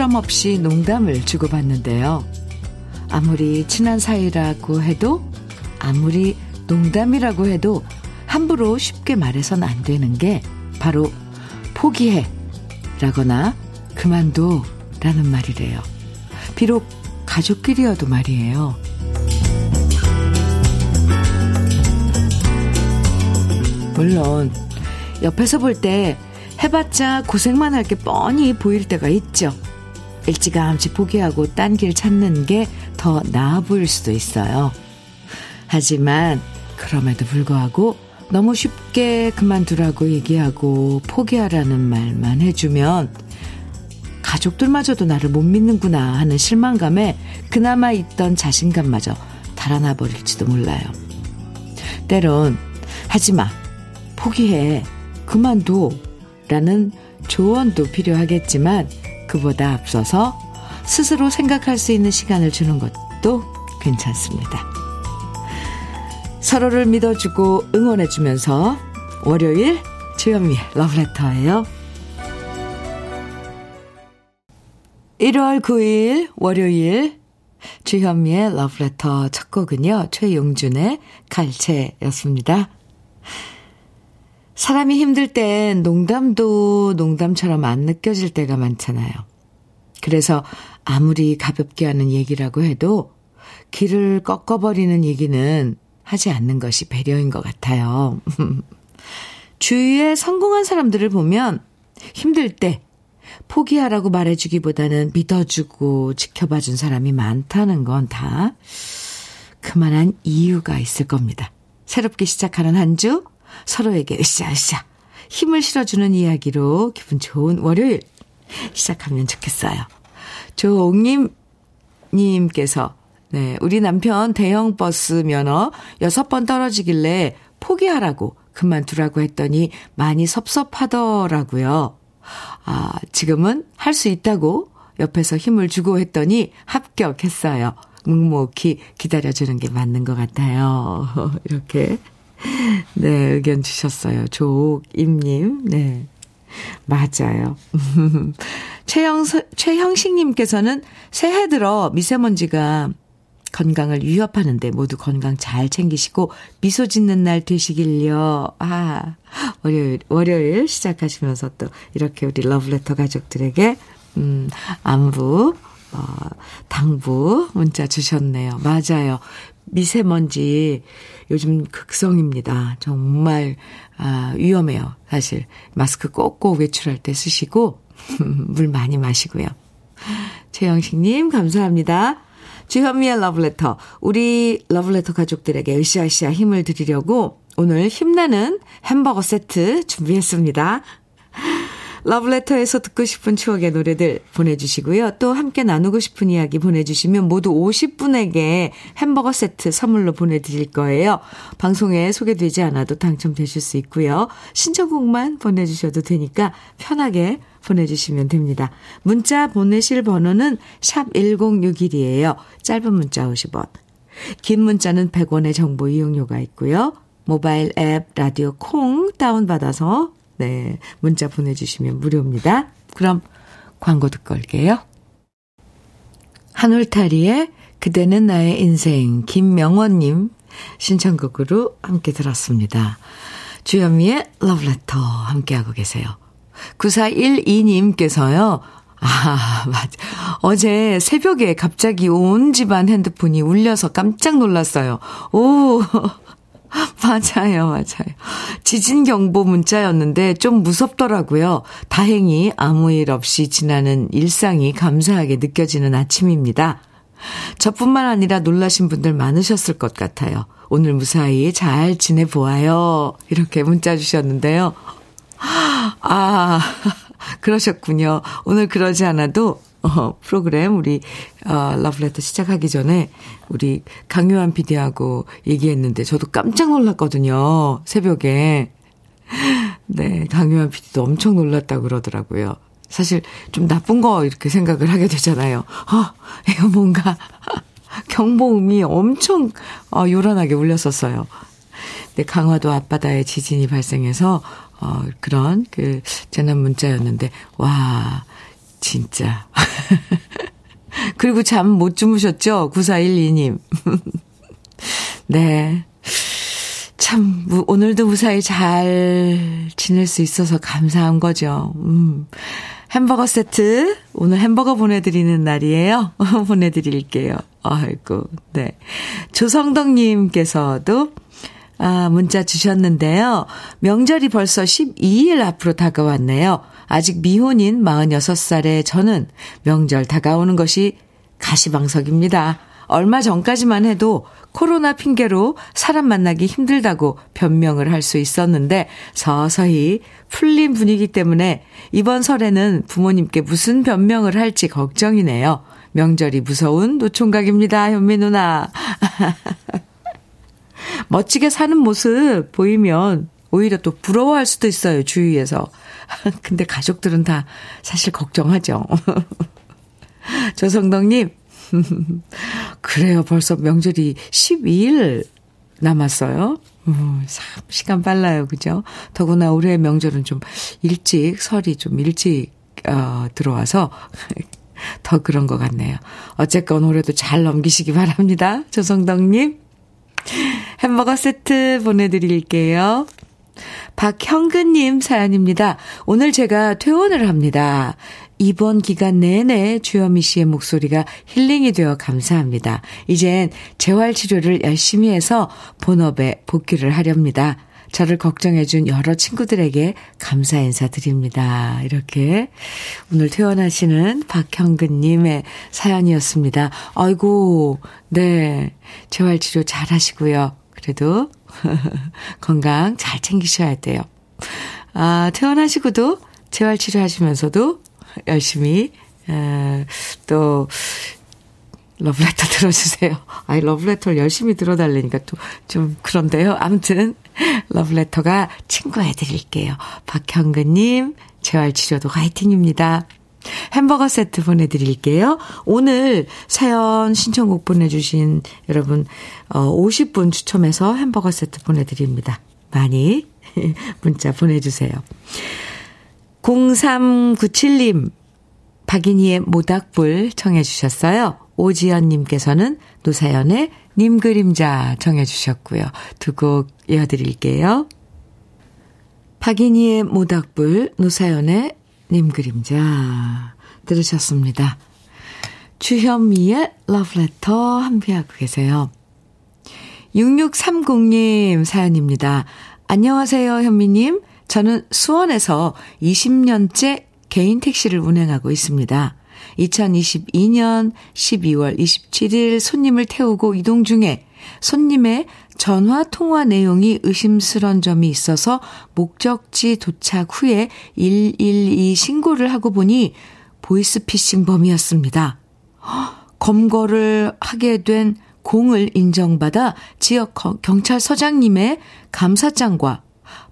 스스럼 없이 농담을 주고받는데요. 아무리 친한 사이라고 해도, 아무리 농담이라고 해도 함부로 쉽게 말해선 안 되는 게 바로 포기해 라거나 그만둬 라는 말이래요. 비록 가족끼리여도 말이에요. 물론 옆에서 볼 때 해봤자 고생만 할 게 뻔히 보일 때가 있죠. 일찌감치 포기하고 딴 길 찾는 게 더 나아 보일 수도 있어요. 하지만 그럼에도 불구하고 너무 쉽게 그만두라고 얘기하고 포기하라는 말만 해주면 가족들마저도 나를 못 믿는구나 하는 실망감에 그나마 있던 자신감마저 달아나 버릴지도 몰라요. 때론 하지마, 포기해, 그만둬 라는 조언도 필요하겠지만 그보다 앞서서 스스로 생각할 수 있는 시간을 주는 것도 괜찮습니다. 서로를 믿어주고 응원해주면서 월요일 주현미의 러브레터예요. 1월 9일 월요일 주현미의 러브레터 첫 곡은요. 최용준의 갈채였습니다. 사람이 힘들 땐 농담도 농담처럼 안 느껴질 때가 많잖아요. 그래서 아무리 가볍게 하는 얘기라고 해도 길을 꺾어버리는 얘기는 하지 않는 것이 배려인 것 같아요. 주위에 성공한 사람들을 보면 힘들 때 포기하라고 말해주기보다는 믿어주고 지켜봐준 사람이 많다는 건 다 그만한 이유가 있을 겁니다. 새롭게 시작하는 한 주 서로에게 으쌰으쌰 힘을 실어주는 이야기로 기분 좋은 월요일 시작하면 좋겠어요. 조옥님 님께서 네, 우리 남편 대형 버스 면허 6번 떨어지길래 포기하라고 그만두라고 했더니 많이 섭섭하더라고요. 아, 지금은 할 수 있다고 옆에서 힘을 주고 했더니 합격했어요. 묵묵히 기다려주는 게 맞는 것 같아요. 이렇게, 네, 의견 주셨어요. 조옥임님, 네. 맞아요. 최영, 최형식님께서는 새해 들어 미세먼지가 건강을 위협하는데 모두 건강 잘 챙기시고 미소 짓는 날 되시길요. 아, 월요일, 월요일 시작하시면서 또 이렇게 우리 러브레터 가족들에게, 음, 안부, 어, 당부 문자 주셨네요. 맞아요. 미세먼지 요즘 극성입니다. 정말, 아, 위험해요. 사실. 마스크 꼭꼭 외출할 때 쓰시고, 물 많이 마시고요. 최영식님, 감사합니다. 주현미의 러브레터. 우리 러브레터 가족들에게 으쌰으쌰 힘을 드리려고 오늘 힘나는 햄버거 세트 준비했습니다. 러브레터에서 듣고 싶은 추억의 노래들 보내주시고요. 또 함께 나누고 싶은 이야기 보내주시면 모두 50분에게 햄버거 세트 선물로 보내드릴 거예요. 방송에 소개되지 않아도 당첨되실 수 있고요. 신청곡만 보내주셔도 되니까 편하게 보내주시면 됩니다. 문자 보내실 번호는 샵 1061이에요. 짧은 문자 50원. 긴 문자는 100원의 정보 이용료가 있고요. 모바일 앱 라디오 콩 다운받아서 네, 문자 보내주시면 무료입니다. 그럼 광고 듣고 올게요. 한울타리의 그대는 나의 인생 김명원님 신청곡으로 함께 들었습니다. 주현미의 러브레터 함께하고 계세요. 9412님께서요. 아, 맞아. 어제 새벽에 갑자기 온 집안 핸드폰이 울려서 깜짝 놀랐어요. 오, 맞아요, 맞아요. 지진 경보 문자였는데 좀 무섭더라고요. 다행히 아무 일 없이 지나는 일상이 감사하게 느껴지는 아침입니다. 저뿐만 아니라 놀라신 분들 많으셨을 것 같아요. 오늘 무사히 잘 지내보아요. 이렇게 문자 주셨는데요. 아, 그러셨군요. 오늘 그러지 않아도 어, 프로그램 우리 어, 러브레터 시작하기 전에 우리 강요한 PD하고 얘기했는데 저도 깜짝 놀랐거든요. 새벽에. 네, 강요한 PD도 엄청 놀랐다고 그러더라고요. 사실 좀 나쁜 거 이렇게 생각을 하게 되잖아요. 어, 뭔가 경보음이 엄청 어, 요란하게 울렸었어요. 네, 강화도 앞바다에 지진이 발생해서 어, 그런 그 재난 문자였는데, 와, 진짜. 그리고 잠 못 주무셨죠? 9412님. 네. 참, 오늘도 무사히 잘 지낼 수 있어서 감사한 거죠. 음. 햄버거 세트, 오늘 햄버거 보내드리는 날이에요. 보내드릴게요. 아이고, 네. 조성덕님께서도, 아, 문자 주셨는데요. 명절이 벌써 12일 앞으로 다가왔네요. 아직 미혼인 46살의 저는 명절 다가오는 것이 가시방석입니다. 얼마 전까지만 해도 코로나 핑계로 사람 만나기 힘들다고 변명을 할 수 있었는데 서서히 풀린 분위기 때문에 이번 설에는 부모님께 무슨 변명을 할지 걱정이네요. 명절이 무서운 노총각입니다, 현미 누나. 멋지게 사는 모습 보이면 오히려 또 부러워할 수도 있어요, 주위에서. 근데 가족들은 다 사실 걱정하죠. 조성덕님, 그래요. 벌써 명절이 12일 남았어요. 음, 참, 시간 빨라요. 그죠? 더구나 올해 명절은 좀 일찍, 설이 좀 일찍, 어, 들어와서 더 그런 것 같네요. 어쨌건 올해도 잘 넘기시기 바랍니다. 조성덕님. 햄버거 세트 보내드릴게요. 박형근님 사연입니다. 오늘 제가 퇴원을 합니다. 이번 기간 내내 주현미 씨의 목소리가 힐링이 되어 감사합니다. 이젠 재활치료를 열심히 해서 본업에 복귀를 하렵니다. 저를 걱정해준 여러 친구들에게 감사 인사드립니다. 이렇게 오늘 퇴원하시는 박형근님의 사연이었습니다. 아이고, 네. 재활치료 잘 하시고요. 그래도 건강 잘 챙기셔야 돼요. 아, 퇴원하시고도 재활치료 하시면서도 열심히, 에, 또, 러브레터 들어주세요. 아이, 러브레터를 열심히 들어달라니까 또 좀 그런데요. 아무튼, 러브레터가 친구해드릴게요. 박형근님, 재활치료도 화이팅입니다. 햄버거 세트 보내드릴게요. 오늘 사연 신청곡 보내주신 여러분, 어, 50분 추첨해서 햄버거 세트 보내드립니다. 많이 문자 보내주세요. 0397님, 박인희의 모닥불 청해주셨어요. 오지연님께서는 노사연의 님 그림자 청해주셨고요. 두 곡 이어드릴게요. 박인희의 모닥불, 노사연의 님 그림자 들으셨습니다. 주현미의 러브레터 함께하고 계세요. 6630님 사연입니다. 안녕하세요, 현미님. 저는 수원에서 20년째 개인 택시를 운행하고 있습니다. 2022년 12월 27일 손님을 태우고 이동 중에 손님의 전화 통화 내용이 의심스런 점이 있어서 목적지 도착 후에 112 신고를 하고 보니 보이스피싱범이었습니다. 검거를 하게 된 공을 인정받아 지역 경찰서장님의 감사장과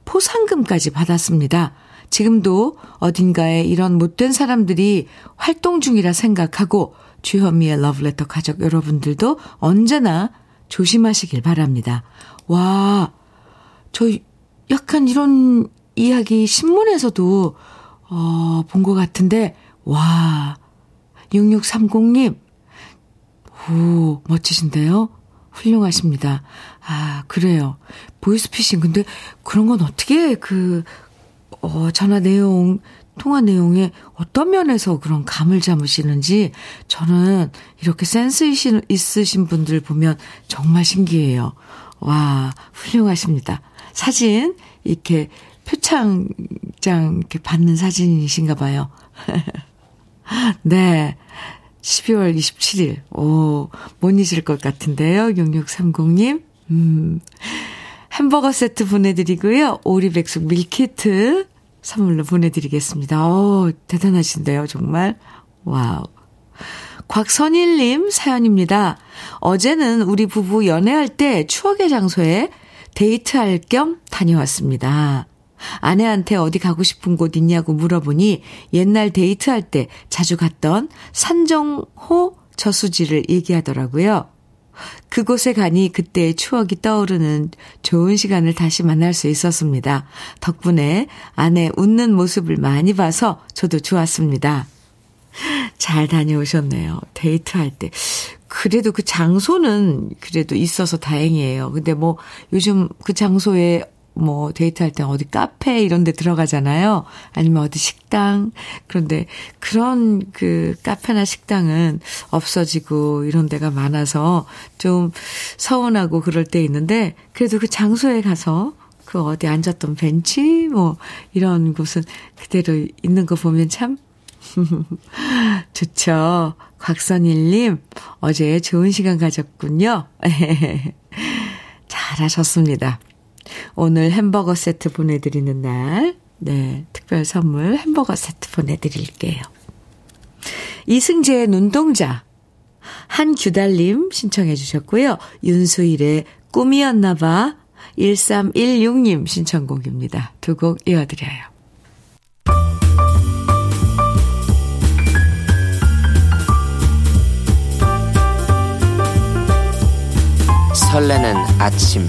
포상금까지 받았습니다. 지금도 어딘가에 이런 못된 사람들이 활동 중이라 생각하고 주현미의 러브레터 가족 여러분들도 언제나 조심하시길 바랍니다. 와, 저 약간 이런 이야기 신문에서도 어, 본 것 같은데, 와, 6630님, 오, 멋지신데요? 훌륭하십니다. 아, 그래요. 보이스피싱. 근데 그런 건 어떻게 그, 어, 전화 내용, 통화 내용에 어떤 면에서 그런 감을 잡으시는지 저는 이렇게 센스 있으신 분들 보면 정말 신기해요. 와, 훌륭하십니다. 사진, 이렇게 표창장 이렇게 받는 사진이신가 봐요. 네. 12월 27일. 오, 못 잊을 것 같은데요. 6630님. 음. 햄버거 세트 보내드리고요. 오리백숙 밀키트 선물로 보내드리겠습니다. 오, 대단하신데요, 정말. 와우. 곽선일님 사연입니다. 어제는 우리 부부 연애할 때 추억의 장소에 데이트할 겸 다녀왔습니다. 아내한테 어디 가고 싶은 곳 있냐고 물어보니 옛날 데이트할 때 자주 갔던 산정호 저수지를 얘기하더라고요. 그곳에 가니 그때의 추억이 떠오르는 좋은 시간을 다시 만날 수 있었습니다. 덕분에 아내 웃는 모습을 많이 봐서 저도 좋았습니다. 잘 다녀오셨네요. 데이트할 때. 그래도 그 장소는 그래도 있어서 다행이에요. 근데 뭐 요즘 그 장소에 뭐 데이트할 때 어디 카페 이런 데 들어가잖아요. 아니면 어디 식당. 그런데 그런 그 카페나 식당은 없어지고 이런 데가 많아서 좀 서운하고 그럴 때 있는데 그래도 그 장소에 가서 그 어디 앉았던 벤치 뭐 이런 곳은 그대로 있는 거 보면 참 좋죠. 곽선일님, 어제 좋은 시간 가졌군요. 잘하셨습니다. 오늘 햄버거 세트 보내드리는 날, 네, 특별 선물 햄버거 세트 보내드릴게요. 이승재의 눈동자, 한규달님 신청해 주셨고요. 윤수일의 꿈이었나봐, 1316님 신청곡입니다. 두 곡 이어드려요. 설레는 아침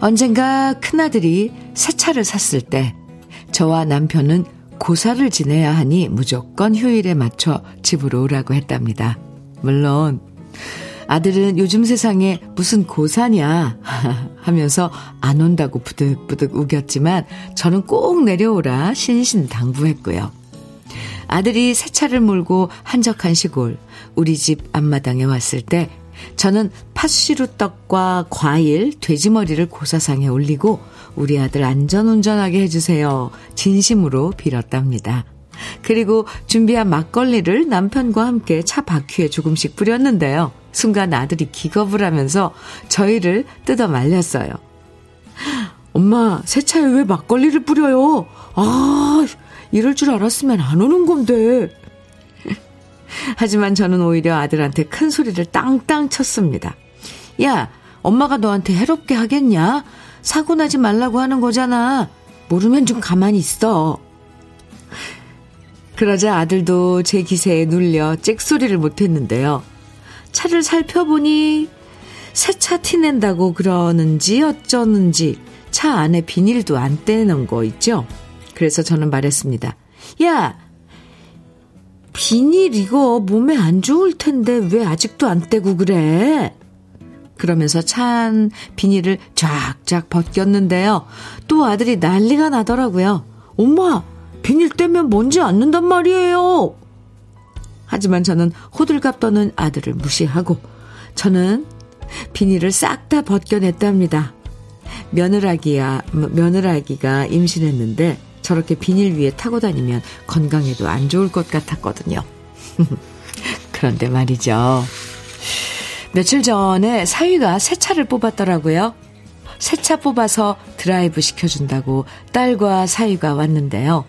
언젠가 큰아들이 새 차를 샀을 때 저와 남편은 고사를 지내야 하니 무조건 휴일에 맞춰 집으로 오라고 했답니다. 물론 아들은 요즘 세상에 무슨 고사냐 하면서 안 온다고 부득부득 우겼지만 저는 꼭 내려오라 신신 당부했고요. 아들이 새 차를 몰고 한적한 시골 우리 집 앞마당에 왔을 때 저는 팥시루 떡과 과일, 돼지머리를 고사상에 올리고 우리 아들 안전운전하게 해주세요. 진심으로 빌었답니다. 그리고 준비한 막걸리를 남편과 함께 차 바퀴에 조금씩 뿌렸는데요. 순간 아들이 기겁을 하면서 저희를 뜯어 말렸어요. 엄마, 새 차에 왜 막걸리를 뿌려요? 아, 이럴 줄 알았으면 안 오는 건데. 하지만 저는 오히려 아들한테 큰 소리를 땅땅 쳤습니다. 야, 엄마가 너한테 해롭게 하겠냐? 사고 나지 말라고 하는 거잖아. 모르면 좀 가만히 있어. 그러자 아들도 제 기세에 눌려 잭소리를 못했는데요. 차를 살펴보니 새 차 티낸다고 그러는지 어쩌는지 차 안에 비닐도 안 떼는 거 있죠? 그래서 저는 말했습니다. 야, 비닐 이거 몸에 안 좋을 텐데 왜 아직도 안 떼고 그래? 그러면서 찬 비닐을 쫙쫙 벗겼는데요. 또 아들이 난리가 나더라고요. 엄마, 비닐 떼면 먼지 않는단 말이에요. 하지만 저는 호들갑 떠는 아들을 무시하고 저는 비닐을 싹 다 벗겨냈답니다. 며느라기야, 며느라기가 임신했는데 저렇게 비닐 위에 타고 다니면 건강에도 안 좋을 것 같았거든요. 그런데 말이죠. 며칠 전에 사위가 새 차를 뽑았더라고요. 새 차 뽑아서 드라이브 시켜준다고 딸과 사위가 왔는데요.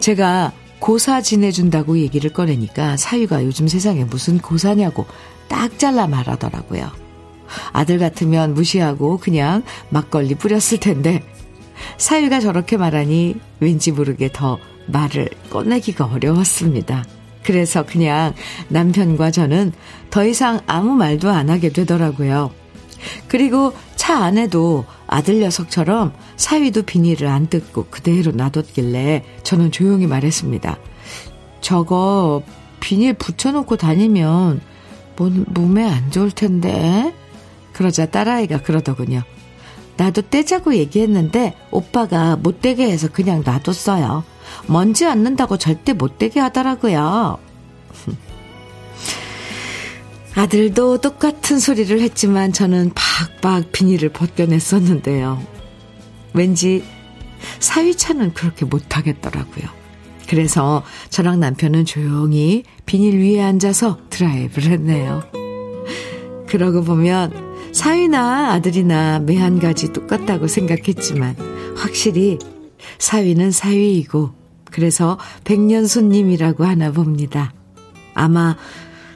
제가 고사 지내준다고 얘기를 꺼내니까 사위가 요즘 세상에 무슨 고사냐고 딱 잘라 말하더라고요. 아들 같으면 무시하고 그냥 막걸리 뿌렸을 텐데 사위가 저렇게 말하니 왠지 모르게 더 말을 꺼내기가 어려웠습니다. 그래서 그냥 남편과 저는 더 이상 아무 말도 안 하게 되더라고요. 그리고 차 안에도 아들 녀석처럼 사위도 비닐을 안 뜯고 그대로 놔뒀길래 저는 조용히 말했습니다. 저거 비닐 붙여놓고 다니면 몸에 안 좋을 텐데. 그러자 딸아이가 그러더군요. 나도 떼자고 얘기했는데 오빠가 못 떼게 해서 그냥 놔뒀어요. 먼지 않는다고 절대 못 떼게 하더라고요. 아들도 똑같은 소리를 했지만 저는 박박 비닐을 벗겨냈었는데요. 왠지 사위차는 그렇게 못하겠더라고요. 그래서 저랑 남편은 조용히 비닐 위에 앉아서 드라이브를 했네요. 그러고 보면 사위나 아들이나 매한 가지 똑같다고 생각했지만 확실히 사위는 사위이고 그래서 백년 손님이라고 하나 봅니다. 아마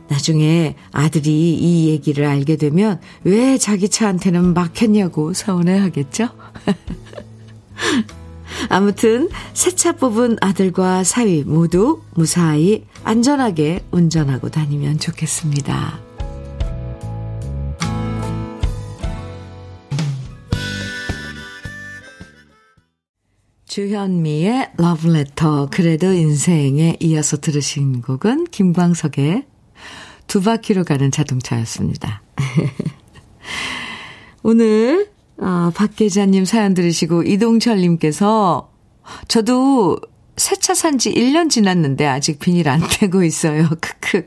나중에 아들이 이 얘기를 알게 되면 왜 자기 차한테는 막혔냐고 서운해 하겠죠? 아무튼 새 차 뽑은 아들과 사위 모두 무사히 안전하게 운전하고 다니면 좋겠습니다. 주현미의 러브레터 그래도 인생에 이어서 들으신 곡은 김광석의 두 바퀴로 가는 자동차였습니다. 오늘 아, 박 계자님 사연 들으시고 이동철님께서 저도 새 차 산 지 1년 지났는데 아직 비닐 안 떼고 있어요. 크크.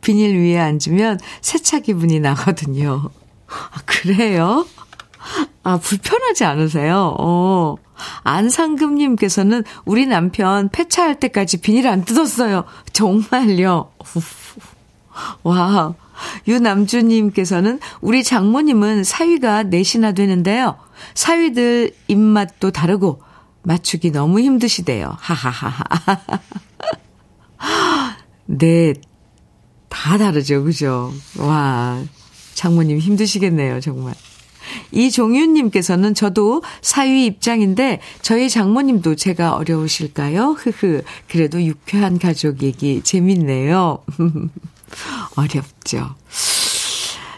비닐 위에 앉으면 새 차 기분이 나거든요. 아, 그래요? 아, 불편하지 않으세요? 어. 안상금님께서는 우리 남편 폐차할 때까지 비닐 안 뜯었어요. 정말요. 와. 유남주님께서는 우리 장모님은 사위가 넷이나 되는데요. 사위들 입맛도 다르고 맞추기 너무 힘드시대요. 하하하하. 네. 다 다르죠. 그죠? 와. 장모님 힘드시겠네요. 정말. 이종윤님께서는 저도 사위 입장인데 저희 장모님도 제가 어려우실까요? 흐흐. 그래도 유쾌한 가족 얘기 재밌네요. 어렵죠.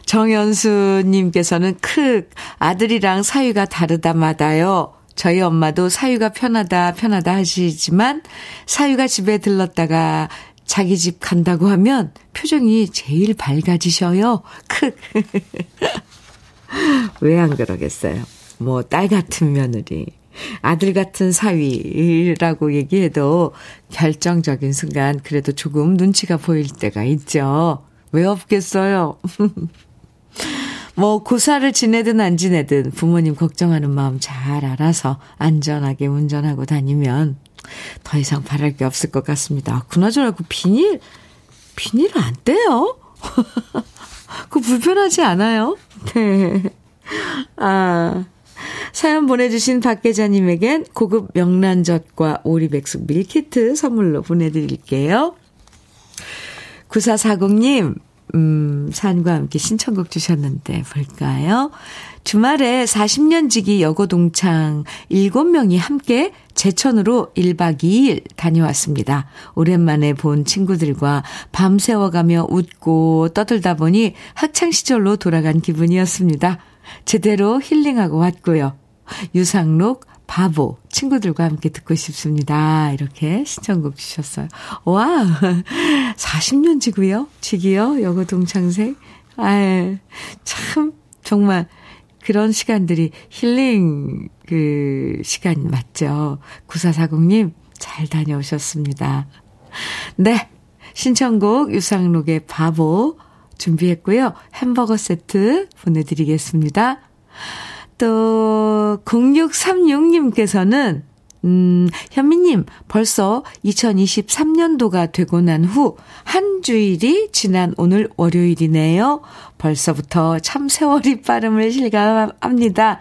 정연수님께서는 크 아들이랑 사위가 다르다마다요. 저희 엄마도 사위가 편하다 편하다 하시지만 사위가 집에 들렀다가 자기 집 간다고 하면 표정이 제일 밝아지셔요. 크. 왜 안 그러겠어요? 뭐, 딸 같은 며느리, 아들 같은 사위라고 얘기해도 결정적인 순간 그래도 조금 눈치가 보일 때가 있죠. 왜 없겠어요? 뭐, 고사를 지내든 안 지내든 부모님 걱정하는 마음 잘 알아서 안전하게 운전하고 다니면 더 이상 바랄 게 없을 것 같습니다. 그나저나 그 비닐, 비닐 안 떼요? 그 불편하지 않아요? 네. 아. 사연 보내주신 박 계자님에겐 고급 명란젓과 오리백숙 밀키트 선물로 보내드릴게요. 9440님, 음, 산과 함께 신청곡 주셨는데, 볼까요? 주말에 40년 지기 여고 동창 7명이 함께 제천으로 1박 2일 다녀왔습니다. 오랜만에 본 친구들과 밤새워가며 웃고 떠들다 보니 학창시절로 돌아간 기분이었습니다. 제대로 힐링하고 왔고요. 유상록 바보 친구들과 함께 듣고 싶습니다. 이렇게 신청곡 주셨어요. 와 40년 지고요. 지기요. 여고 동창생. 아참 정말 그런 시간들이 힐링 그 시간 맞죠. 9440님 잘 다녀오셨습니다. 네. 신청곡 유상록의 바보 준비했고요. 햄버거 세트 보내드리겠습니다. 또 0636님께서는 음, 현미님, 벌써 2023년도가 되고 난 후 한 주일이 지난 오늘 월요일이네요. 벌써부터 참 세월이 빠름을 실감합니다.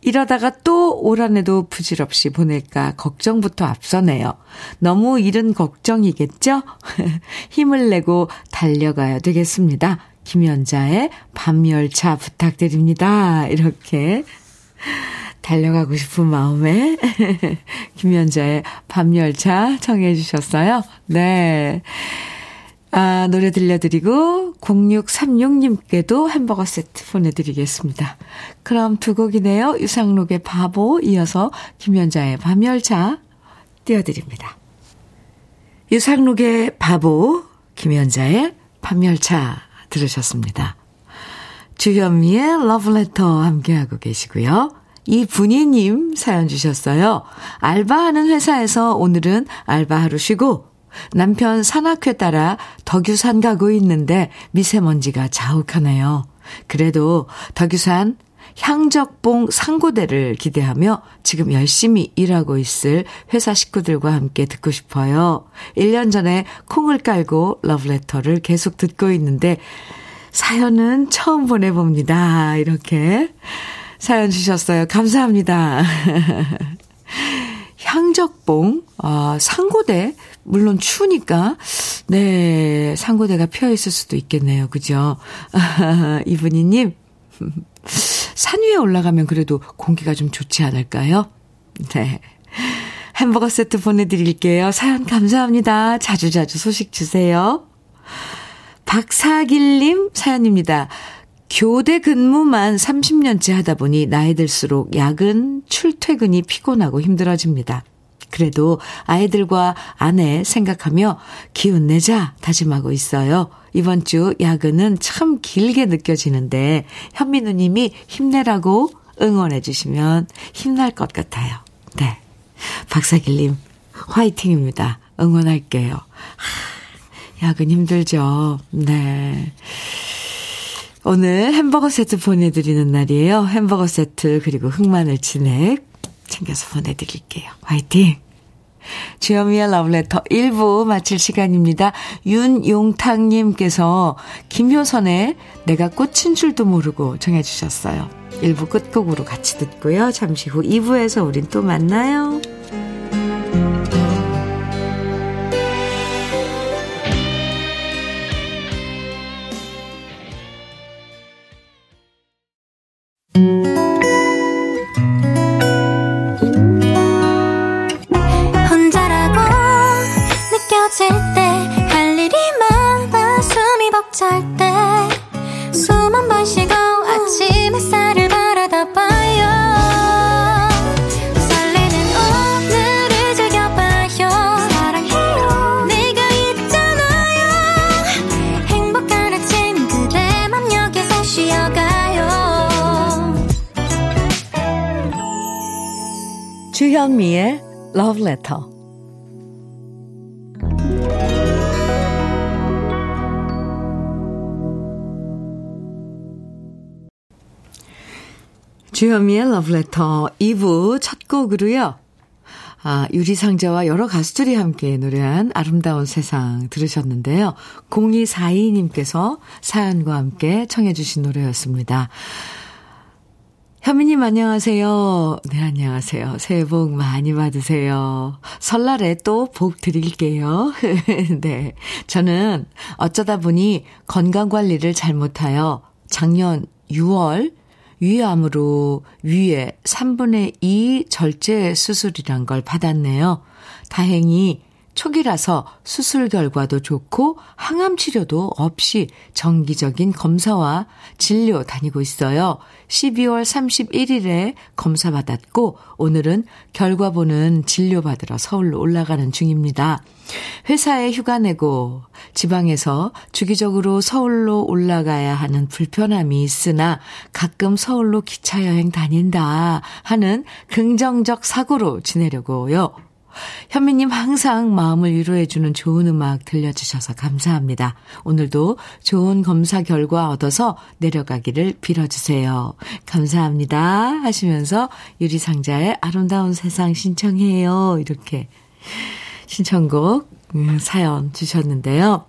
이러다가 또 올 한 해도 부질없이 보낼까 걱정부터 앞서네요. 너무 이른 걱정이겠죠? 힘을 내고 달려가야 되겠습니다. 김연자의 밤열차 부탁드립니다. 이렇게 달려가고 싶은 마음에 김연자의 밤열차 청해 주셨어요. 네. 아, 노래 들려드리고 0636님께도 햄버거 세트 보내드리겠습니다. 그럼 두 곡이네요. 유상록의 바보 이어서 김연자의 밤열차 띄워드립니다. 유상록의 바보, 김연자의 밤열차 들으셨습니다. 주현미의 러브레터 함께하고 계시고요. 이분이님 사연 주셨어요. 알바하는 회사에서 오늘은 알바 하루 쉬고 남편 산악회 따라 덕유산 가고 있는데 미세먼지가 자욱하네요. 그래도 덕유산 향적봉 상고대를 기대하며 지금 열심히 일하고 있을 회사 식구들과 함께 듣고 싶어요. 1년 전에 콩을 깔고 러브레터를 계속 듣고 있는데 사연은 처음 보내봅니다. 이렇게 사연 주셨어요. 감사합니다. 향적봉, 아, 상고대, 물론 추우니까, 네, 상고대가 피어 있을 수도 있겠네요. 그죠? 이분이님, 산 위에 올라가면 그래도 공기가 좀 좋지 않을까요? 네. 햄버거 세트 보내드릴게요. 사연 감사합니다. 자주자주 소식 주세요. 박사길님 사연입니다. 교대 근무만 30년째 하다 보니 나이 들수록 야근, 출퇴근이 피곤하고 힘들어집니다. 그래도 아이들과 아내 생각하며 기운 내자 다짐하고 있어요. 이번 주 야근은 참 길게 느껴지는데 현미 누님이 힘내라고 응원해 주시면 힘날 것 같아요. 네. 박사길님 화이팅입니다. 응원할게요. 하, 야근 힘들죠. 네. 오늘 햄버거 세트 보내드리는 날이에요. 햄버거 세트 그리고 흑마늘 진액 챙겨서 보내드릴게요. 화이팅! 주현미의 러브레터 1부 마칠 시간입니다. 윤용탁님께서 김효선의 내가 꽂힌 줄도 모르고 정해주셨어요. 1부 끝곡으로 같이 듣고요. 잠시 후 2부에서 우린 또 만나요. Love Letter. 주현미의 Love Letter 2부 첫 곡으로요. 아, 유리상자와 여러 가수들이 함께 노래한 아름다운 세상 들으셨는데요. 0242님께서 사연과 함께 청해주신 노래였습니다. 현미님 안녕하세요. 네, 안녕하세요. 새해 복 많이 받으세요. 설날에 또 복 드릴게요. 네. 저는 어쩌다 보니 건강 관리를 잘못하여 작년 6월 위암으로 위에 3분의 2 절제 수술이란 걸 받았네요. 다행히 초기라서 수술 결과도 좋고 항암 치료도 없이 정기적인 검사와 진료 다니고 있어요. 12월 31일에 검사 받았고 오늘은 결과 보는 진료 받으러 서울로 올라가는 중입니다. 회사에 휴가 내고 지방에서 주기적으로 서울로 올라가야 하는 불편함이 있으나 가끔 서울로 기차 여행 다닌다 하는 긍정적 사고로 지내려고요. 현미님 항상 마음을 위로해주는 좋은 음악 들려주셔서 감사합니다. 오늘도 좋은 검사 결과 얻어서 내려가기를 빌어주세요. 감사합니다. 하시면서 유리상자의 아름다운 세상 신청해요. 이렇게 신청곡 음, 사연 주셨는데요.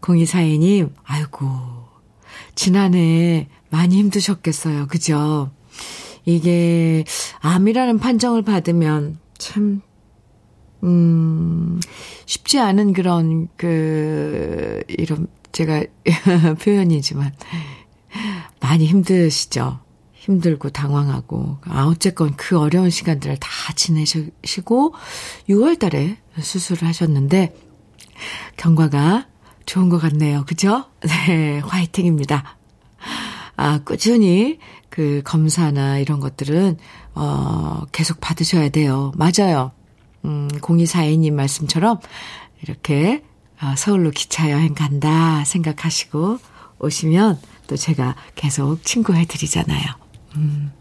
0242님, 아이고, 지난해 많이 힘드셨겠어요. 그죠? 이게 암이라는 판정을 받으면 참 음, 쉽지 않은 그런, 그, 이런, 제가 표현이지만, 많이 힘드시죠? 힘들고 당황하고, 아, 어쨌건 그 어려운 시간들을 다 지내시고, 6월 달에 수술을 하셨는데, 경과가 좋은 것 같네요. 그죠? 네, 화이팅입니다. 아, 꾸준히 그 검사나 이런 것들은, 어, 계속 받으셔야 돼요. 맞아요. 음, 0242님 말씀처럼 이렇게 아, 서울로 기차 여행 간다 생각하시고 오시면 또 제가 계속 친구해 드리잖아요. 음,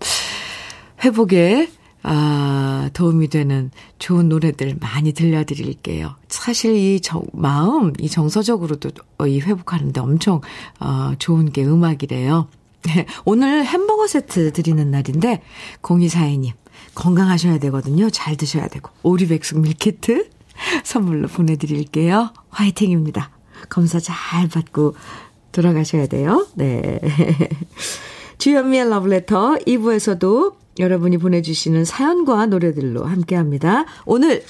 회복에 아, 도움이 되는 좋은 노래들 많이 들려드릴게요. 사실 이 정, 마음, 이 정서적으로도 이 회복하는데 엄청, 어, 좋은 게 음악이래요. 오늘 햄버거 세트 드리는 날인데, 0242님, 건강하셔야 되거든요. 잘 드셔야 되고. 오리백숙 밀키트 선물로 보내드릴게요. 화이팅입니다. 검사 잘 받고 돌아가셔야 돼요. 네. 주현미의 러브레터 2부에서도 여러분이 보내주시는 사연과 노래들로 함께 합니다. 오늘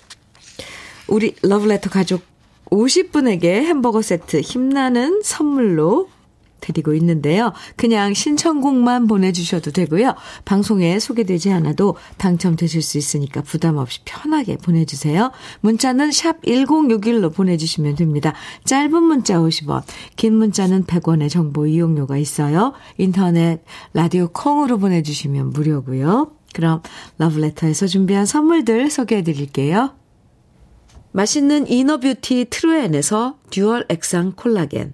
우리 러브레터 가족 50분에게 햄버거 세트 힘나는 선물로 드리고 있는데요. 그냥 신청곡만 보내주셔도 되고요. 방송에 소개되지 않아도 당첨되실 수 있으니까 부담 없이 편하게 보내주세요. 문자는 샵 1061로 보내주시면 됩니다. 짧은 문자 50원, 긴 문자는 100원의 정보 이용료가 있어요. 인터넷, 라디오 콩으로 보내주시면 무료고요. 그럼 러브레터에서 준비한 선물들 소개해 드릴게요. 맛있는 이너뷰티 트루엔에서 듀얼 액상 콜라겐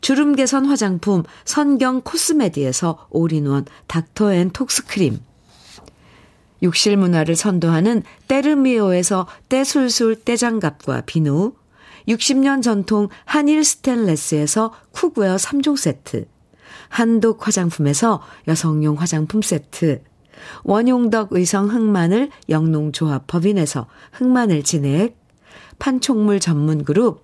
주름 개선 화장품 선경 코스메디에서 올인원 닥터앤톡스크림. 욕실 문화를 선도하는 때르미오에서 때술술 때장갑과 비누. 60년 전통 한일 스텐레스에서 쿡웨어 3종 세트. 한독 화장품에서 여성용 화장품 세트. 원용덕 의성 흑마늘 영농조합 법인에서 흑마늘 진액. 판촉물 전문 그룹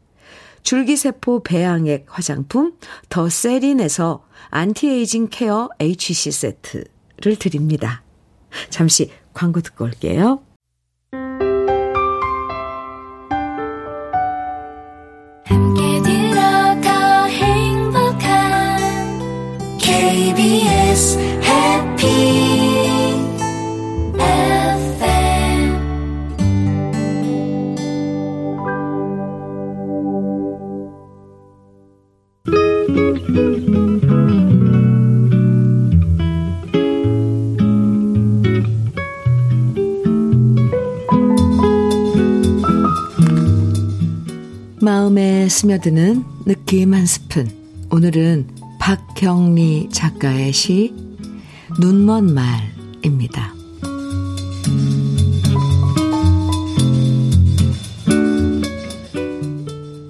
줄기세포 배양액 화장품 더 세린에서 안티에이징 케어 HC 세트를 드립니다. 잠시 광고 듣고 올게요. 스며드는 느낌 한 스푼. 오늘은 박경리 작가의 시 눈먼 말입니다.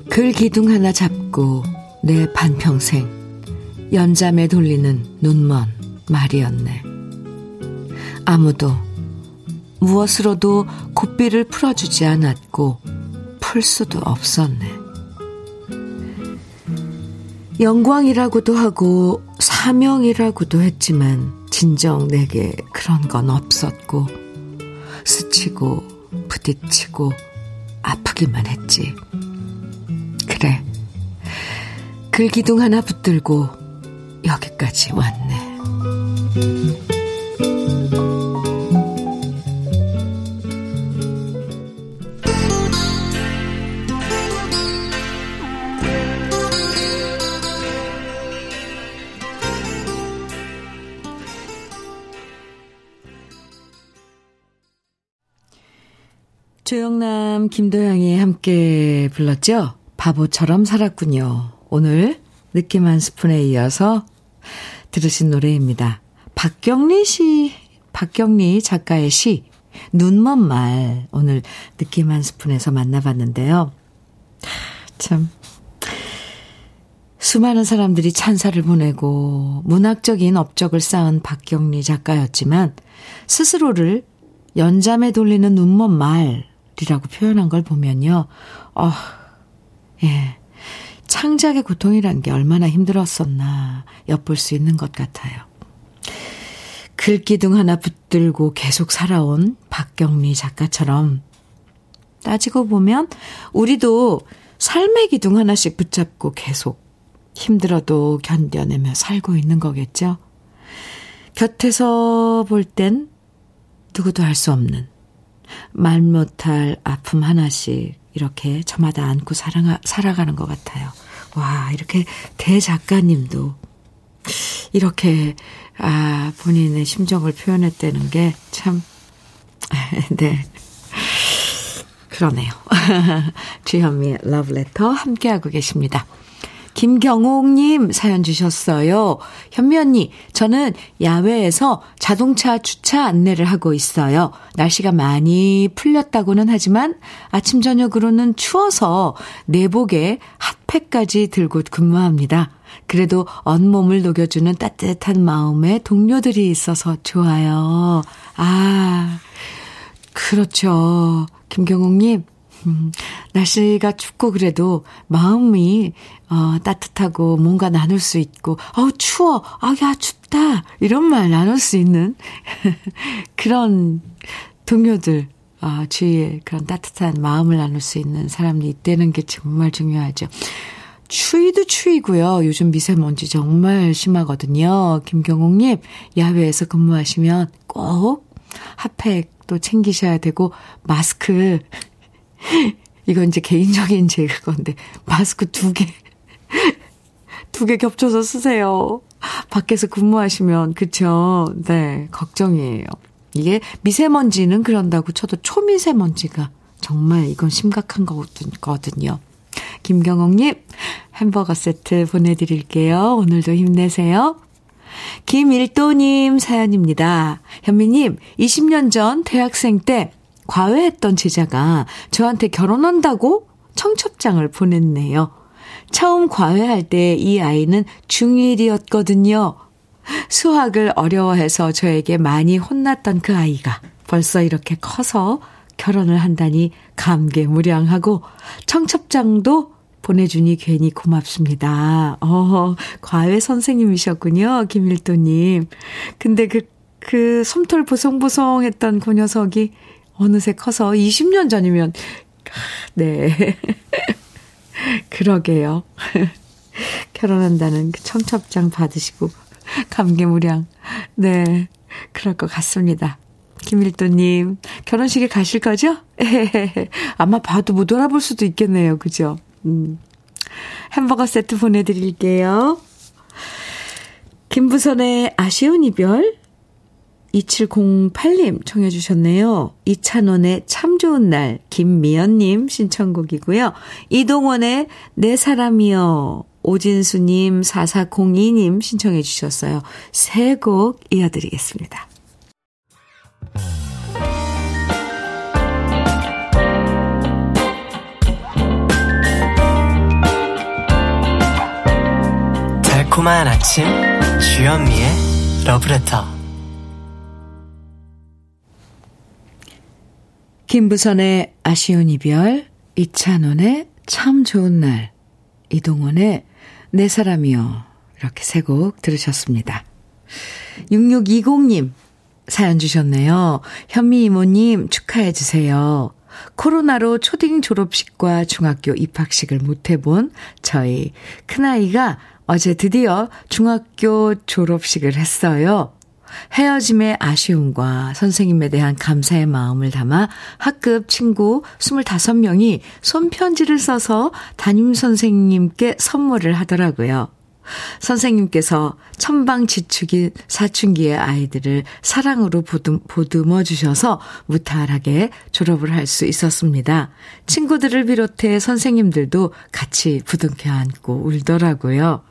글 기둥 하나 잡고 내 반평생 연잠에 돌리는 눈먼 말이었네. 아무도 무엇으로도 고삐를 풀어주지 않았고 풀 수도 없었네. 영광이라고도 하고 사명이라고도 했지만 진정 내게 그런 건 없었고 스치고 부딪히고 아프기만 했지. 그래. 글기둥 하나 붙들고 여기까지 왔네. 조영남, 김도영이 함께 불렀죠? 바보처럼 살았군요. 오늘 느낌 한 스푼에 이어서 들으신 노래입니다. 박경리 씨, 박경리 작가의 시, 눈먼 말. 오늘 느낌 한 스푼에서 만나봤는데요. 참. 수많은 사람들이 찬사를 보내고 문학적인 업적을 쌓은 박경리 작가였지만 스스로를 연잠에 돌리는 눈먼 말, 이라고 표현한 걸 보면요. 어, 예. 창작의 고통이란 게 얼마나 힘들었었나 엿볼 수 있는 것 같아요. 글기둥 하나 붙들고 계속 살아온 박경리 작가처럼 따지고 보면 우리도 삶의 기둥 하나씩 붙잡고 계속 힘들어도 견뎌내며 살고 있는 거겠죠. 곁에서 볼 땐 누구도 할수 없는 말 못할 아픔 하나씩 이렇게 저마다 안고 살아가, 살아가는 것 같아요. 와, 이렇게 대작가님도 이렇게, 아, 본인의 심정을 표현했다는 게 참, 네. 그러네요. 주현미의 러브레터 함께하고 계십니다. 김경옥님 사연 주셨어요. 현미 언니, 저는 야외에서 자동차 주차 안내를 하고 있어요. 날씨가 많이 풀렸다고는 하지만 아침, 저녁으로는 추워서 내복에 핫팩까지 들고 근무합니다. 그래도 온몸을 녹여주는 따뜻한 마음의 동료들이 있어서 좋아요. 아, 그렇죠. 김경옥님, 음, 날씨가 춥고 그래도 마음이 어, 따뜻하고 뭔가 나눌 수 있고, 어우, 추워. 아, 야, 춥다. 이런 말 나눌 수 있는 그런 동료들, 어, 주위에 그런 따뜻한 마음을 나눌 수 있는 사람이 있다는 게 정말 중요하죠. 추위도 추위고요. 요즘 미세먼지 정말 심하거든요. 김경옥님, 야외에서 근무하시면 꼭 핫팩도 챙기셔야 되고, 마스크, 이건 이제 개인적인 제 그건데, 마스크 두 개, 두 개 겹쳐서 쓰세요. 밖에서 근무하시면, 그쵸. 네, 걱정이에요. 이게 미세먼지는 그런다고 쳐도 초미세먼지가 정말 이건 심각한 거거든요. 김경옥님, 햄버거 세트 보내드릴게요. 오늘도 힘내세요. 김일도님 사연입니다. 현미님, 20년 전 대학생 때 과외했던 제자가 저한테 결혼한다고 청첩장을 보냈네요. 처음 과외할 때 이 아이는 중1이었거든요. 수학을 어려워해서 저에게 많이 혼났던 그 아이가 벌써 이렇게 커서 결혼을 한다니 감개무량하고 청첩장도 보내주니 괜히 고맙습니다. 어, 과외 선생님이셨군요, 김일도님. 근데 그, 그 솜털 보송보송 했던 그 녀석이 어느새 커서 20년 전이면, 네. 그러게요. 결혼한다는 그 청첩장 받으시고, 감개무량. 네. 그럴 것 같습니다. 김일도님, 결혼식에 가실 거죠? 아마 봐도 못 알아볼 수도 있겠네요. 그죠? 음. 햄버거 세트 보내드릴게요. 김부선의 아쉬운 이별 2708님 청해 주셨네요. 이찬원의 참 좋은 날 김미연님 신청곡이고요. 이동원의 내 사람이여 오진수님 4402님 신청해 주셨어요. 세 곡 이어드리겠습니다. 달콤한 아침 주현미의 러브레터 김부선의 아쉬운 이별 이찬원의 참 좋은 날 이동원의 내 사람이요 이렇게 세 곡 들으셨습니다. 6620님 사연 주셨네요. 현미 이모님 축하해 주세요. 코로나로 초딩 졸업식과 중학교 입학식을 못 해본 저희 큰아이가 어제 드디어 중학교 졸업식을 했어요. 헤어짐의 아쉬움과 선생님에 대한 감사의 마음을 담아 학급 친구 25명이 손편지를 써서 담임 선생님께 선물을 하더라고요. 선생님께서 천방지축인 사춘기의 아이들을 사랑으로 보듬어 주셔서 무탈하게 졸업을 할 수 있었습니다. 친구들을 비롯해 선생님들도 같이 부둥켜 안고 울더라고요.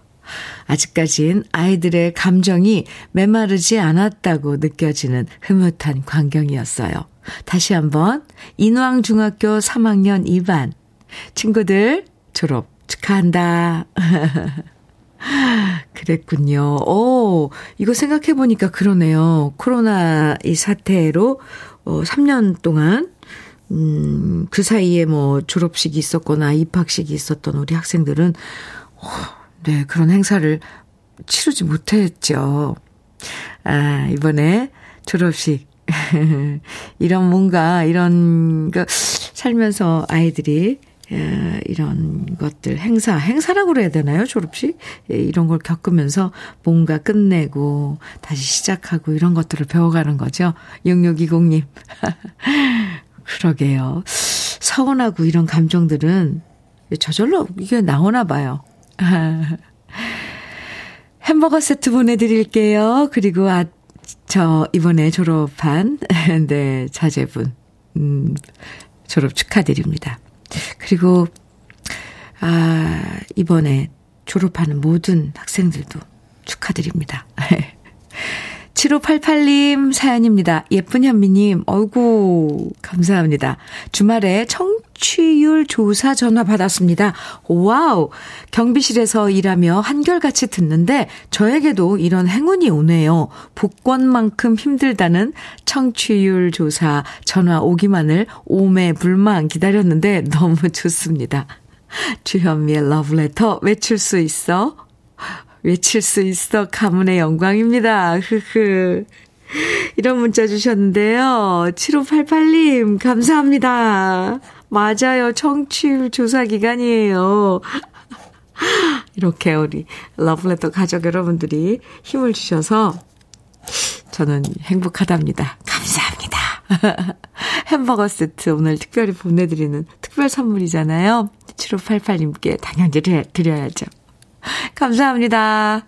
아직까진 아이들의 감정이 메마르지 않았다고 느껴지는 흐뭇한 광경이었어요. 다시 한번 인왕중학교 3학년 2반 친구들 졸업 축하한다. 그랬군요. 오, 이거 생각해보니까 그러네요. 코로나 이 사태로 어, 3년 동안 음, 그 사이에 뭐 졸업식이 있었거나 입학식이 있었던 우리 학생들은 어, 네, 그런 행사를 치르지 못했죠. 아, 이번에 졸업식. 이런 뭔가, 이런, 그, 살면서 아이들이 이런 것들 행사 행사라고 그래야 되나요? 졸업식? 예, 이런 걸 겪으면서 뭔가 끝내고 다시 시작하고 이런 것들을 배워가는 거죠. 6620님. 그러게요. 서운하고 이런 감정들은 저절로 이게 나오나 봐요 햄버거 세트 보내드릴게요 그리고 아, 저 이번에 졸업한 네 자제분 음, 졸업 축하드립니다. 그리고, 아, 이번에 졸업하는 모든 학생들도 축하드립니다. 7588님 사연입니다. 예쁜 현미님, 어이구, 감사합니다. 주말에 청취율 조사 전화 받았습니다. 와우! 경비실에서 일하며 한결같이 듣는데 저에게도 이런 행운이 오네요. 복권만큼 힘들다는 청취율 조사 전화 오기만을 오매불망 기다렸는데 너무 좋습니다. 주현미의 러브레터 외칠 수 있어? 외칠 수 있어 가문의 영광입니다. 흐흐. 이런 문자 주셨는데요. 7588님, 감사합니다. 맞아요. 청취율 조사 기간이에요. 이렇게 우리 러브레터 가족 여러분들이 힘을 주셔서 저는 행복하답니다. 감사합니다. 햄버거 세트 오늘 특별히 보내드리는 특별 선물이잖아요. 7588님께 당연히 드려야죠. 감사합니다.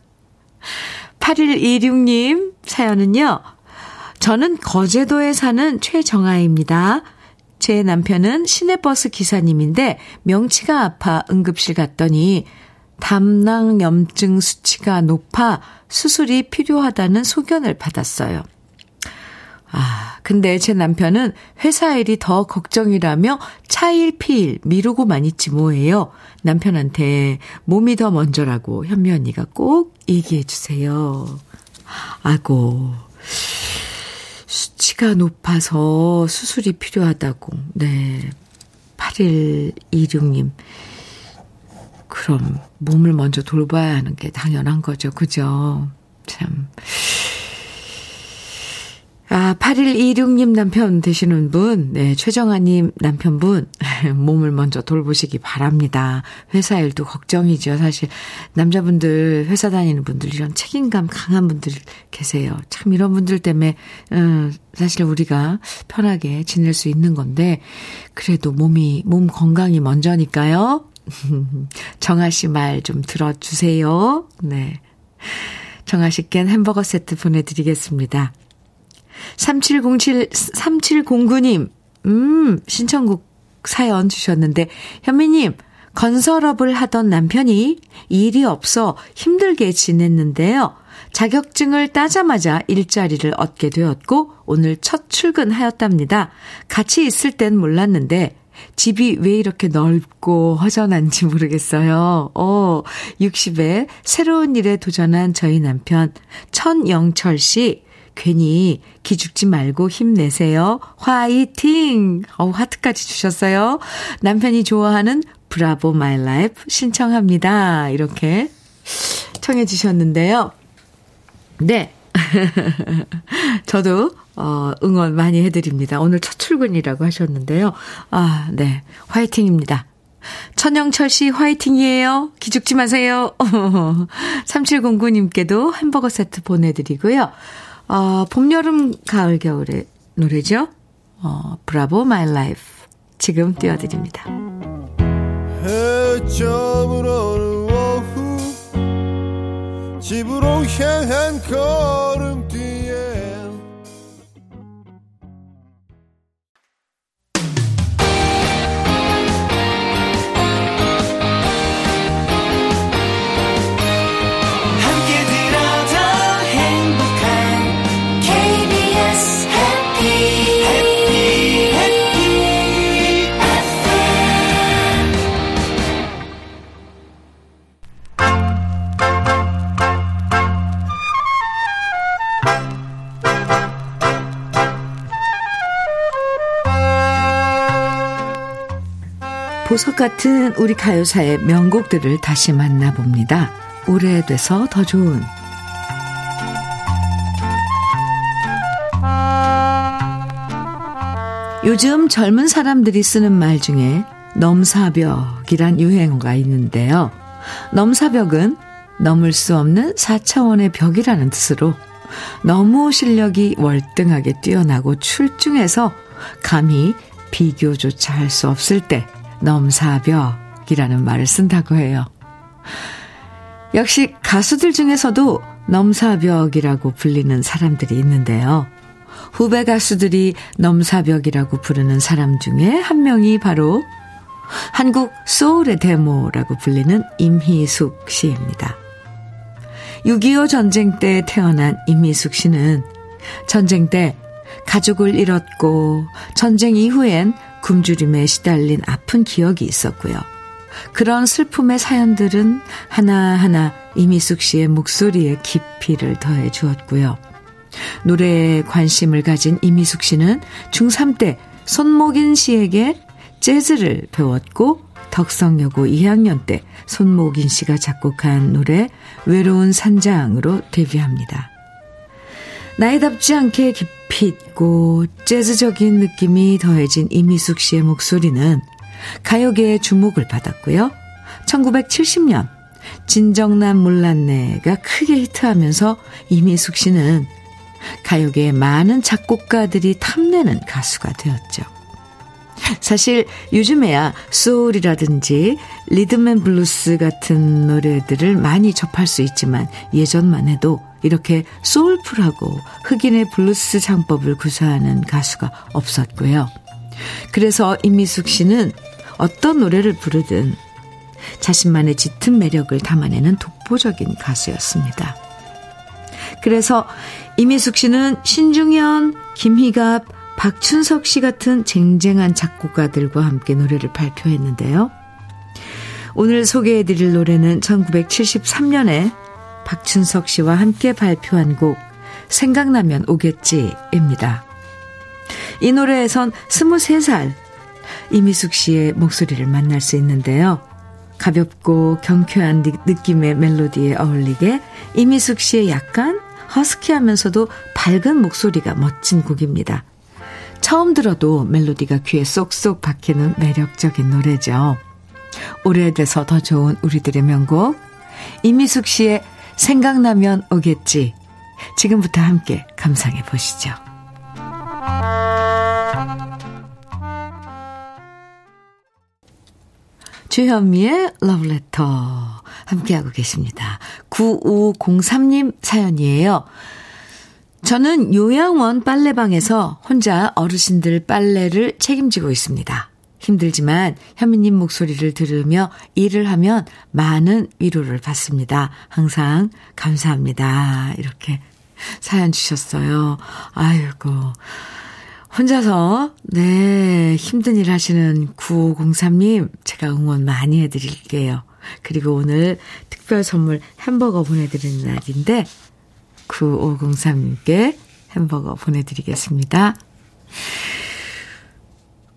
8126님 사연은요. 저는 거제도에 사는 최정아입니다. 제 남편은 시내버스 기사님인데 명치가 아파 응급실 갔더니 담낭염증 수치가 높아 수술이 필요하다는 소견을 받았어요. 아, 근데 제 남편은 회사 일이 더 걱정이라며 차일피일 미루고 만 있지 뭐예요. 남편한테 몸이 더 먼저라고 현미 언니가 꼭 얘기해 주세요. 아고, 수치가 높아서 수술이 필요하다고. 네. 8126님. 그럼 몸을 먼저 돌봐야 하는 게 당연한 거죠. 그죠? 참. 아, 8126님 남편 되시는 분, 네, 최정아님 남편분, 몸을 먼저 돌보시기 바랍니다. 회사 일도 걱정이죠. 사실, 남자분들, 회사 다니는 분들, 이런 책임감 강한 분들 계세요. 참, 이런 분들 때문에, 음, 사실 우리가 편하게 지낼 수 있는 건데, 그래도 몸이, 몸 건강이 먼저니까요. 정아 씨 말 좀 들어주세요. 네. 정아 씨께 햄버거 세트 보내드리겠습니다. 3707, 3709님, 음, 신청곡 사연 주셨는데, 현미님, 건설업을 하던 남편이 일이 없어 힘들게 지냈는데요. 자격증을 따자마자 일자리를 얻게 되었고, 오늘 첫 출근하였답니다. 같이 있을 땐 몰랐는데, 집이 왜 이렇게 넓고 허전한지 모르겠어요. 어, 60에 새로운 일에 도전한 저희 남편, 천영철 씨, 괜히 기죽지 말고 힘내세요. 화이팅! 어 하트까지 주셨어요. 남편이 좋아하는 Bravo My Life 신청합니다. 이렇게 청해 주셨는데요. 네. 저도 어 응원 많이 해 드립니다. 오늘 첫 출근이라고 하셨는데요. 아, 네. 화이팅입니다. 천영철 씨 화이팅이에요. 기죽지 마세요. 3709님께도 햄버거 세트 보내드리고요. 어, 봄, 여름, 가을, 겨울의 노래죠. 어, Bravo My Life. 지금 띄워드립니다. 집으로 향한 걸음뒤에 보석 같은 우리 가요사의 명곡들을 다시 만나봅니다. 오래돼서 더 좋은 요즘 젊은 사람들이 쓰는 말 중에 넘사벽이란 유행어가 있는데요. 넘사벽은 넘을 수 없는 4차원의 벽이라는 뜻으로 너무 실력이 월등하게 뛰어나고 출중해서 감히 비교조차 할 수 없을 때 넘사벽이라는 말을 쓴다고 해요. 역시 가수들 중에서도 넘사벽이라고 불리는 사람들이 있는데요. 후배 가수들이 넘사벽이라고 부르는 사람 중에 한 명이 바로 한국 소울의 데모라고 불리는 임희숙 씨입니다. 6.25 전쟁 때 태어난 임희숙 씨는 전쟁 때 가족을 잃었고 전쟁 이후엔 굶주림에 시달린 아픈 기억이 있었고요. 그런 슬픔의 사연들은 하나하나 이미숙 씨의 목소리에 깊이를 더해 주었고요. 노래에 관심을 가진 이미숙 씨는 중3 때 손목인 씨에게 재즈를 배웠고 덕성여고 2학년 때 손목인 씨가 작곡한 노래 외로운 산장으로 데뷔합니다. 나이답지 않게 깊이 있고 재즈적인 느낌이 더해진 이미숙 씨의 목소리는 가요계의 주목을 받았고요. 1970년 진정난 몰랐네가 크게 히트하면서 이미숙 씨는 가요계의 많은 작곡가들이 탐내는 가수가 되었죠. 사실 요즘에야 소울이라든지 리듬앤 블루스 같은 노래들을 많이 접할 수 있지만 예전만 해도 이렇게 soulful하고 흑인의 블루스 창법을 구사하는 가수가 없었고요. 그래서 임희숙 씨는 어떤 노래를 부르든 자신만의 짙은 매력을 담아내는 독보적인 가수였습니다. 그래서 임희숙 씨는 신중현, 김희갑, 박춘석 씨 같은 쟁쟁한 작곡가들과 함께 노래를 발표했는데요. 오늘 소개해드릴 노래는 1973년에 박춘석 씨와 함께 발표한 곡 생각나면 오겠지입니다. 이 노래에선 23살 이미숙 씨의 목소리를 만날 수 있는데요. 가볍고 경쾌한 느낌의 멜로디에 어울리게 이미숙 씨의 약간 허스키하면서도 밝은 목소리가 멋진 곡입니다. 처음 들어도 멜로디가 귀에 쏙쏙 박히는 매력적인 노래죠. 오래돼서 더 좋은 우리들의 명곡 이미숙 씨의 생각나면 오겠지. 지금부터 함께 감상해 보시죠. 주현미의 러브레터 함께하고 계십니다. 9503님 사연이에요. 저는 요양원 빨래방에서 혼자 어르신들 빨래를 책임지고 있습니다. 힘들지만 현미님 목소리를 들으며 일을 하면 많은 위로를 받습니다. 항상 감사합니다. 이렇게 사연 주셨어요. 아이고. 혼자서, 네, 힘든 일 하시는 9503님, 제가 응원 많이 해드릴게요. 그리고 오늘 특별 선물 햄버거 보내드리는 날인데, 9503님께 햄버거 보내드리겠습니다.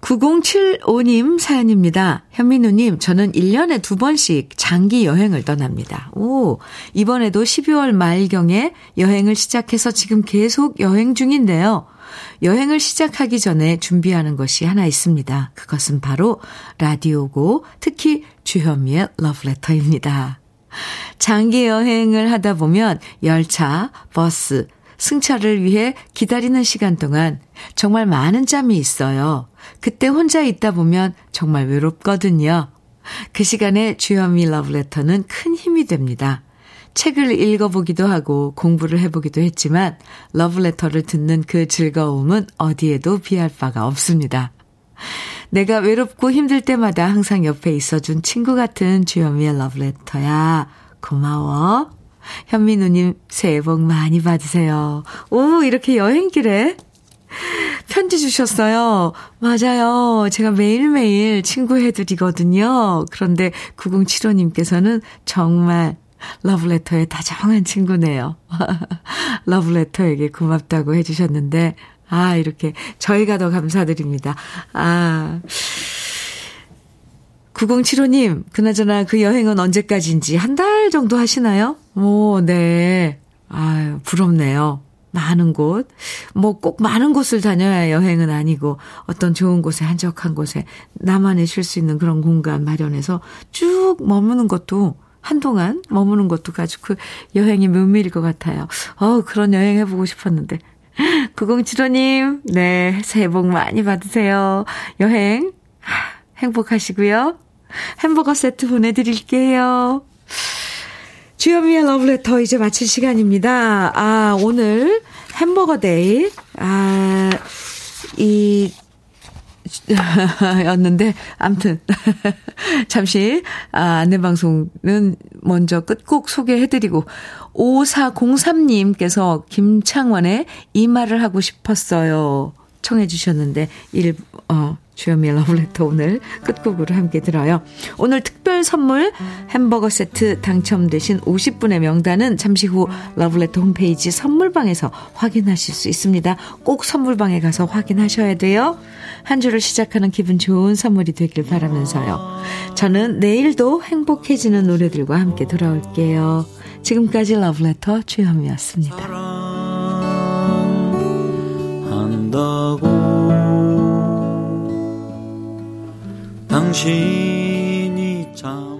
9075님 사연입니다. 현민우님, 저는 1년에 두 번씩 장기 여행을 떠납니다. 오, 이번에도 12월 말경에 여행을 시작해서 지금 계속 여행 중인데요. 여행을 시작하기 전에 준비하는 것이 하나 있습니다. 그것은 바로 라디오고 특히 주현미의 러브레터입니다. 장기 여행을 하다 보면 열차, 버스, 승차를 위해 기다리는 시간 동안 정말 많은 짬이 있어요. 그때 혼자 있다 보면 정말 외롭거든요. 그 시간에 주현미 러브레터는 큰 힘이 됩니다. 책을 읽어보기도 하고 공부를 해보기도 했지만 러브레터를 듣는 그 즐거움은 어디에도 비할 바가 없습니다. 내가 외롭고 힘들 때마다 항상 옆에 있어준 친구 같은 주현미의 러브레터야. 고마워. 현민우님 새해 복 많이 받으세요. 오, 이렇게 여행길에 편지 주셨어요. 맞아요. 제가 매일매일 친구 해드리거든요. 그런데 9075님께서는 정말 러브레터의 다정한 친구네요. 러브레터에게 고맙다고 해주셨는데, 아, 이렇게 저희가 더 감사드립니다. 아. 9075님, 그나저나 그 여행은 언제까지인지 한 달 정도 하시나요? 오, 네. 아유, 부럽네요. 많은 곳, 뭐 꼭 많은 곳을 다녀야 여행은 아니고 어떤 좋은 곳에 한적한 곳에 나만의 쉴 수 있는 그런 공간 마련해서 쭉 머무는 것도 한동안 머무는 것도 가지고 그 여행이 묘미일 것 같아요. 어, 그런 여행 해보고 싶었는데. 9075님, 네, 새해 복 많이 받으세요. 여행, 행복하시고요. 햄버거 세트 보내드릴게요. 주현미의 러브레터 이제 마칠 시간입니다. 아, 오늘 햄버거 데이. 아, 이, 였는데, 암튼. 잠시, 아, 안내방송은 먼저 끝곡 소개해드리고, 5403님께서 김창완의 이 말을 하고 싶었어요. 청해주셨는데, 일, 어, 주현미의 러브레터 오늘 끝곡으로 함께 들어요. 오늘 특별 선물 햄버거 세트 당첨되신 50분의 명단은 잠시 후 러브레터 홈페이지 선물방에서 확인하실 수 있습니다. 꼭 선물방에 가서 확인하셔야 돼요. 한 주를 시작하는 기분 좋은 선물이 되길 바라면서요. 저는 내일도 행복해지는 노래들과 함께 돌아올게요. 지금까지 러브레터 주현미였습니다. 한다고 당신이 참